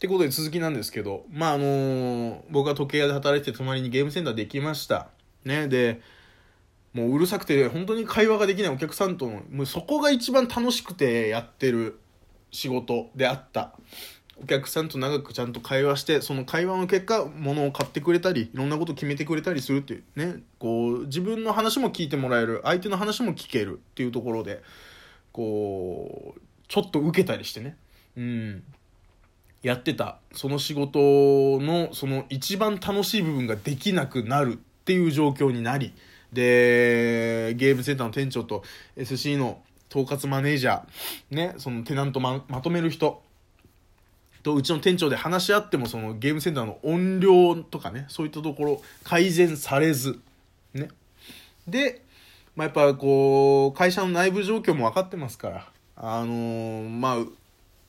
ってことで続きなんですけど、まああのー僕が時計屋で働いてて隣にゲームセンターできました。ね、で、もううるさくて本当に会話ができないお客さんとの、もうそこが一番楽しくてやってる仕事であった。お客さんと長くちゃんと会話して、その会話の結果、物を買ってくれたり、いろんなこと決めてくれたりするっていうね、こう、自分の話も聞いてもらえる、相手の話も聞けるっていうところで、こう、ちょっと受けたりしてね。うん。やってた。その仕事のその一番楽しい部分ができなくなるっていう状況になり。でゲームセンターの店長と SC の統括マネージャーねそのテナントままとめる人。とうちの店長で話し合ってもそのゲームセンターの音量とかねそういったところ改善されず。ね。で、まあ、やっぱこう会社の内部状況も分かってますからあのーまあ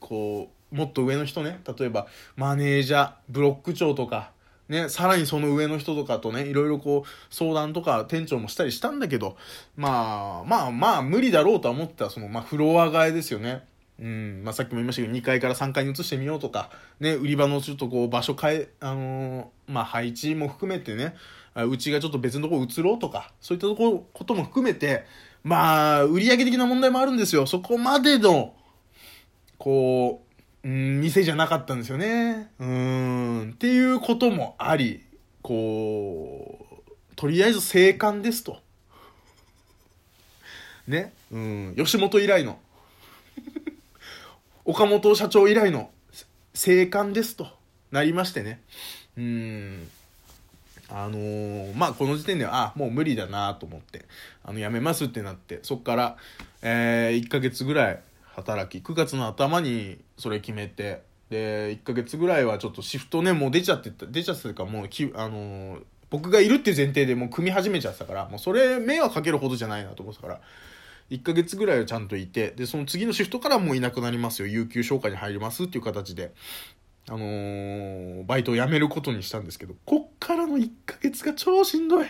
こうもっと上の人ね。例えばマネージャーブロック長とかねさらにその上の人とかとねいろいろこう相談とか店長もしたりしたんだけどまあまあまあ無理だろうとは思ってたその、まあ、フロア替えですよね。うんまあ、さっきも言いましたけど2階から3階に移してみようとか、ね、売り場のちょっとこう場所変え、あのーまあ、配置も含めてねうちがちょっと別のとこ移ろうとかそういったとこことも含めてまあ売上的な問題もあるんですよ。そこまでのこう、うん、店じゃなかったんですよね。うん、っていうこともあり、こう、とりあえず生還ですと。ね、うん、吉本以来の、岡本社長以来の生還ですとなりましてね。うん、あのーまあこの時点ではあもう無理だなと思ってあの辞めますってなってそっから、えー1ヶ月ぐらい働き9月の頭にそれ決めてで1ヶ月ぐらいはちょっとシフトねもう出ちゃってた出ちゃってたかもうき、あのー僕がいるっていう前提でもう組み始めちゃってたからもうそれ迷惑かけるほどじゃないなと思ったから1ヶ月ぐらいはちゃんといてでその次のシフトからもういなくなりますよ有給消化に入りますっていう形であのーバイトを辞めることにしたんですけど、こっからの1ヶ月が超しんどい。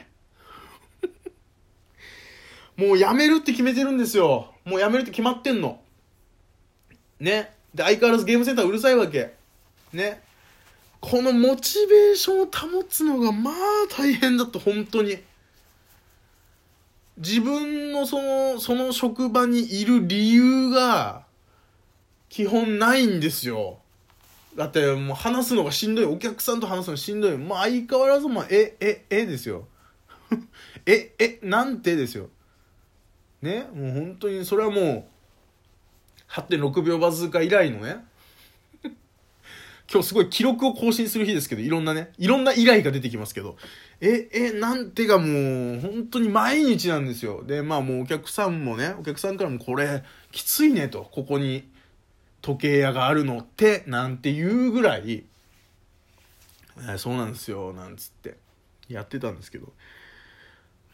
もう辞めるって決めてるんですよ。もう辞めるって決まってんの。ね。で、相変わらずゲームセンターうるさいわけ。ね。このモチベーションを保つのが、まあ大変だった、本当に。自分のその、その職場にいる理由が、基本ないんですよ。だってもう話すのがしんどいお客さんと話すのしんどいもう相変わらずもうえええですよ ええなんてですよねもう本当にそれはもう8.6秒バズーカ以来のね。今日すごい記録を更新する日ですけどいろんなね。いろんな依頼が出てきますけど。ええなんてがもう本当に毎日なんですよ。でまあもうお客さんもねお客さんからもこれきついねと。ここに時計屋があるのってなんていうぐらい、えそうなんですよなんつって。やってたんですけど。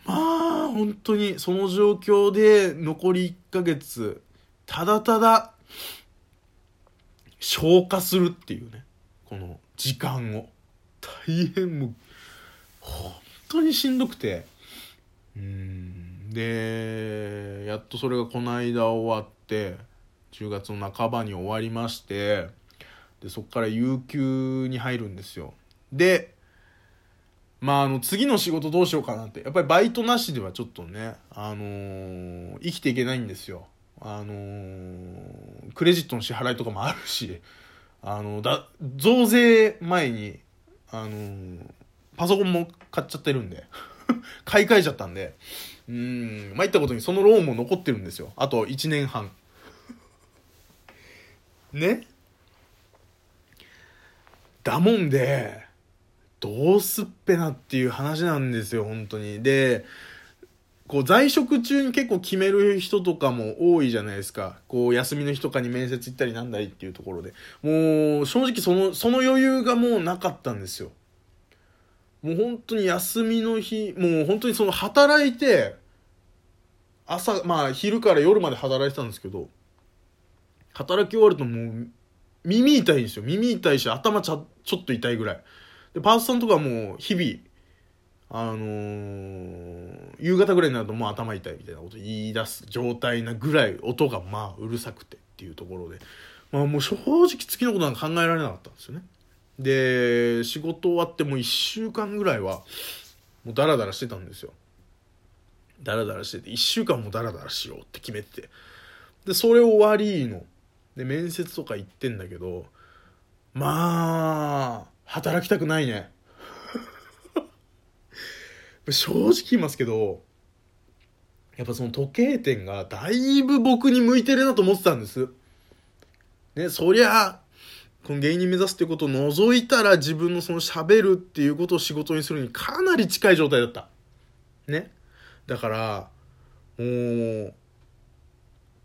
まあ本当にその状況で残り1ヶ月ただただ消化するっていうね。この時間を。大変もう本当にしんどくて。うん。でやっとそれがこの間終わって10月の半ばに終わりましてでそこから有給に入るんですよ。でまああの次の仕事どうしようかなって。やっぱりバイトなしではちょっとねあのー生きていけないんですよ。あのークレジットの支払いとかもあるしあのだ増税前にあのーパソコンも買っちゃってるんで 買い替えちゃったんでうん参ったことにそのローンも残ってるんですよ。あと1年半。ね？だもんでどうすっぺなっていう話なんですよ本当に。でこう在職中に結構決める人とかも多いじゃないですか。こう休みの日とかに面接行ったりなんだりっていうところで。もう正直そのその余裕がもうなかったんですよ。もう本当に休みの日もう本当にその働いて朝まあ昼から夜まで働いてたんですけど働き終わるともう耳痛いんですよ。耳痛いし頭ちゃちょっと痛いぐらい。でパートさんとかもう日々あのー夕方ぐらいになるともう頭痛いみたいなこと言い出す状態なぐらい音がまあうるさくてっていうところでまあもう正直次のことなんか考えられなかったんですよね。で、仕事終わってもう1週間ぐらいは、もうダラダラしてたんですよ。ダラダラしてて、1週間もダラダラしようって決めてて。で、それ終わりの。で、面接とか行ってんだけど、まあ、働きたくないね。正直言いますけど、やっぱその時計店がだいぶ僕に向いてるなと思ってたんです。ね、そりゃ、この芸人目指すっていうことを除いたら自分のその喋るっていうことを仕事にするにかなり近い状態だった。ね。だから、もう、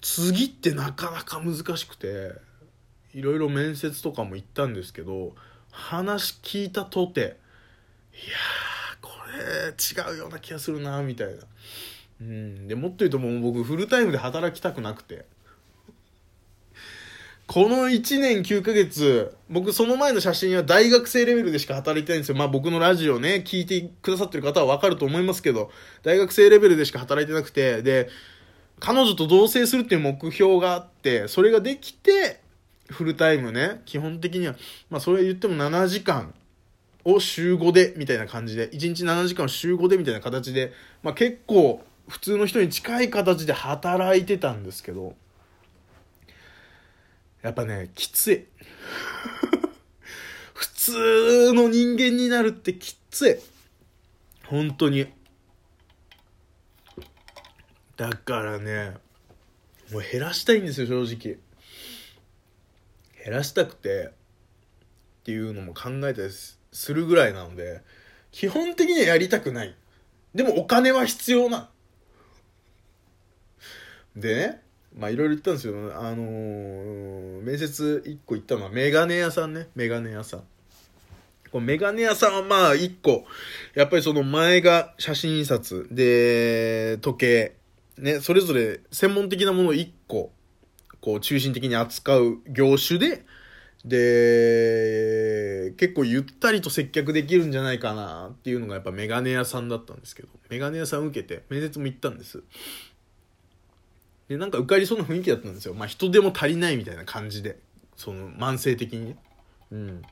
次ってなかなか難しくて、いろいろ面接とかも行ったんですけど、話聞いたとて、いやー、違うような気がするな、みたいな。うん。で、もっと言うともう僕フルタイムで働きたくなくて。この1年9ヶ月、僕その前の写真は大学生レベルでしか働いてないんですよ。まあ僕のラジオね、聞いてくださってる方はわかると思いますけど、大学生レベルでしか働いてなくて、で、彼女と同棲するっていう目標があって、それができて、フルタイムね、基本的には、まあそれ言っても7時間を週5で、みたいな感じで、1日7時間を週5でみたいな形で、まあ結構普通の人に近い形で働いてたんですけど、やっぱね、きつい。普通の人間になるってきつい。本当に。だからね、もう減らしたいんですよ、正直。減らしたくて、っていうのも考えたりすするぐらいなので、基本的にはやりたくない。でもお金は必要な。でね、まあいろいろ言ったんですよ。あのー、面接1個行ったのはメガネ屋さんね。メガネ屋さん。こメガネ屋さんはまあ1個、やっぱりその前が写真印刷で、時計、ね、それぞれ専門的なものを1個、こう中心的に扱う業種で、で、結構ゆったりと接客できるんじゃないかなっていうのがやっぱメガネ屋さんだったんですけど、メガネ屋さん受けて、面接も行ったんです。で、なんか受かりそうな雰囲気だったんですよ。まあ人でも足りないみたいな感じで。その慢性的にね。うん。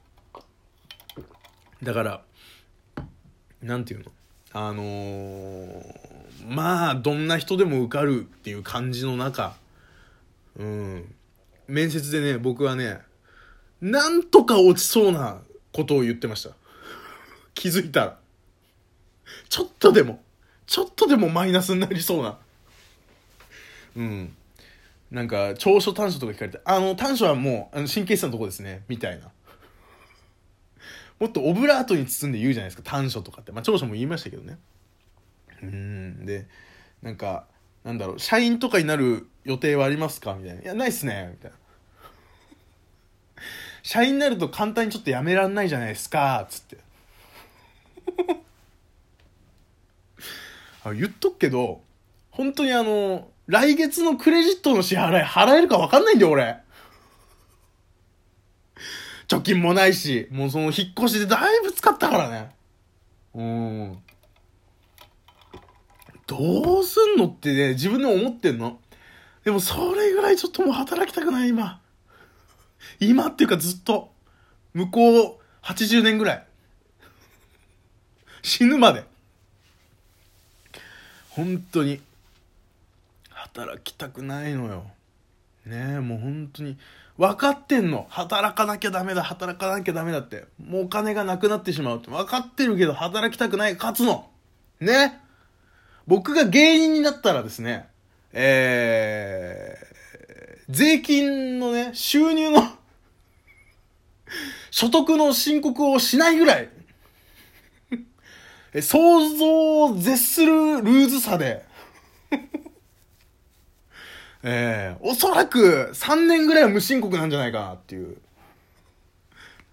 だから、なんていうの？あのー、まあ、どんな人でも受かるっていう感じの中、うん。面接でね、僕はね、なんとか落ちそうなことを言ってました。気づいたら。ちょっとでも、ちょっとでもマイナスになりそうな。うん。なんか長所短所とか聞かれてあの短所はもうあの神経質なとこですね。みたいな。もっとオブラートに包んで言うじゃないですか。短所とかって。まあ長所も言いましたけどね。うん。でなんかなんだろう。社員とかになる予定はありますか？みたいな「いやないっすね」みたいな。社員になると簡単にちょっとやめらんないじゃないですかつってあ言っとくけど本当にあの来月のクレジットの支払い払えるか分かんないんだよ、俺。貯金もないし、もうその引っ越しでだいぶ使ったからね。うん。どうすんのってね、自分でも思ってんの。でもそれぐらいちょっともう働きたくない、今。今っていうかずっと。向こう80年ぐらい。死ぬまで。本当に。働きたくないのよ。ねえ、もう本当に。分かってんの。働かなきゃダメだ、働かなきゃダメだって。もうお金がなくなってしまうって。分かってるけど、働きたくない、勝つの。ね僕が芸人になったらですね、えー、税金のね、収入の所得の申告をしないぐらい、想像を絶するルーズさでえー、おそらく3年ぐらいは無申告なんじゃないかなっていう。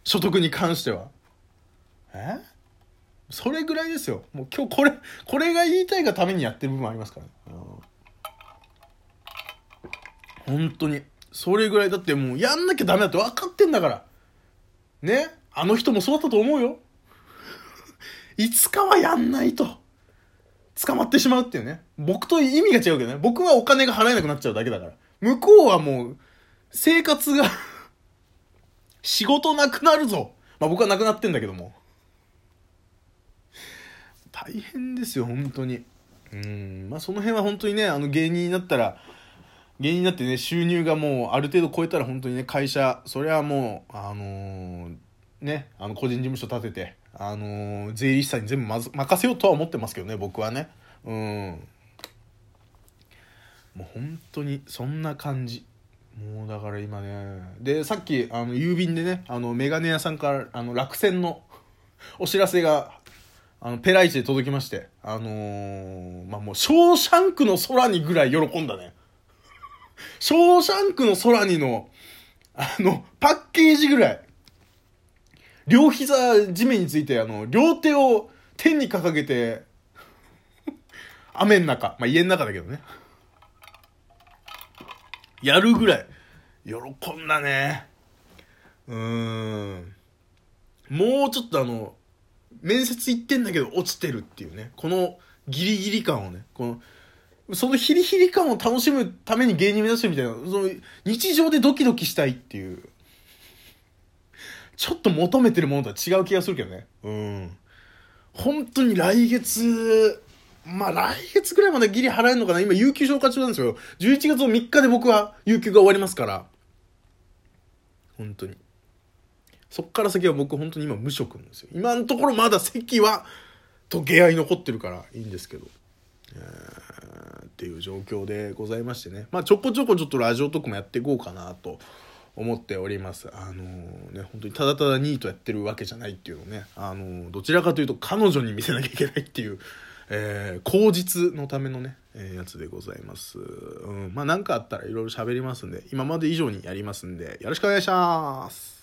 所得に関しては。え？それぐらいですよ。もう今日これ、これが言いたいがためにやってる部分ありますからね。本当に。それぐらいだってもうやんなきゃダメだって分かってんだから。ね？あの人もそうだったと思うよ。いつかはやんないと。捕まってしまうっていうね。僕と意味が違うけどね。僕はお金が払えなくなっちゃうだけだから。向こうはもう、生活が 仕事なくなるぞまあ僕はなくなってんだけども。大変ですよ、本当に。うん、まあその辺は本当にね、あの芸人になったら、芸人になってね、収入がもうある程度超えたら本当にね、会社、それはもう、あのー、ね、あの個人事務所立てて、あのー、税理士さんに全部まず任せようとは思ってますけどね、僕はね。うん。もう本当にそんな感じ。もうだから今ね、で、さっき、あの、郵便でね、あの、メガネ屋さんから、あの、落選の お知らせが、あの、ペライチで届きまして、あのー、まあ、もう、ショーシャンクの空にぐらい喜んだね。ショーシャンクの空にの、あの、パッケージぐらい、両膝地面について、あの、両手を天に掲げて、雨の中、まあ、家の中だけどね。やるぐらい、喜んだね。うーん。もうちょっとあの、面接行ってんだけど落ちてるっていうね。このギリギリ感をね、この、そのヒリヒリ感を楽しむために芸人目指してるみたいな、その日常でドキドキしたいっていう、ちょっと求めてるものとは違う気がするけどね。うん。本当に来月、まあ来月ぐらいまでギリ払えるのかな今、有給消化中なんですよ。11月の3日で僕は有給が終わりますから。本当に。そっから先は僕本当に今無職なんですよ。今のところまだ席は時計合い残ってるからいいんですけど。えー、っていう状況でございましてね。まあちょこちょこちょっとラジオとかもやっていこうかなと思っております。あのー、ね、本当にただただニートやってるわけじゃないっていうのね、あのー、どちらかというと彼女に見せなきゃいけないっていう、えー、口実のためのね、えー、やつでございます。うん。まあ、なんかあったらいろいろ喋りますんで、今まで以上にやりますんで、よろしくお願いします。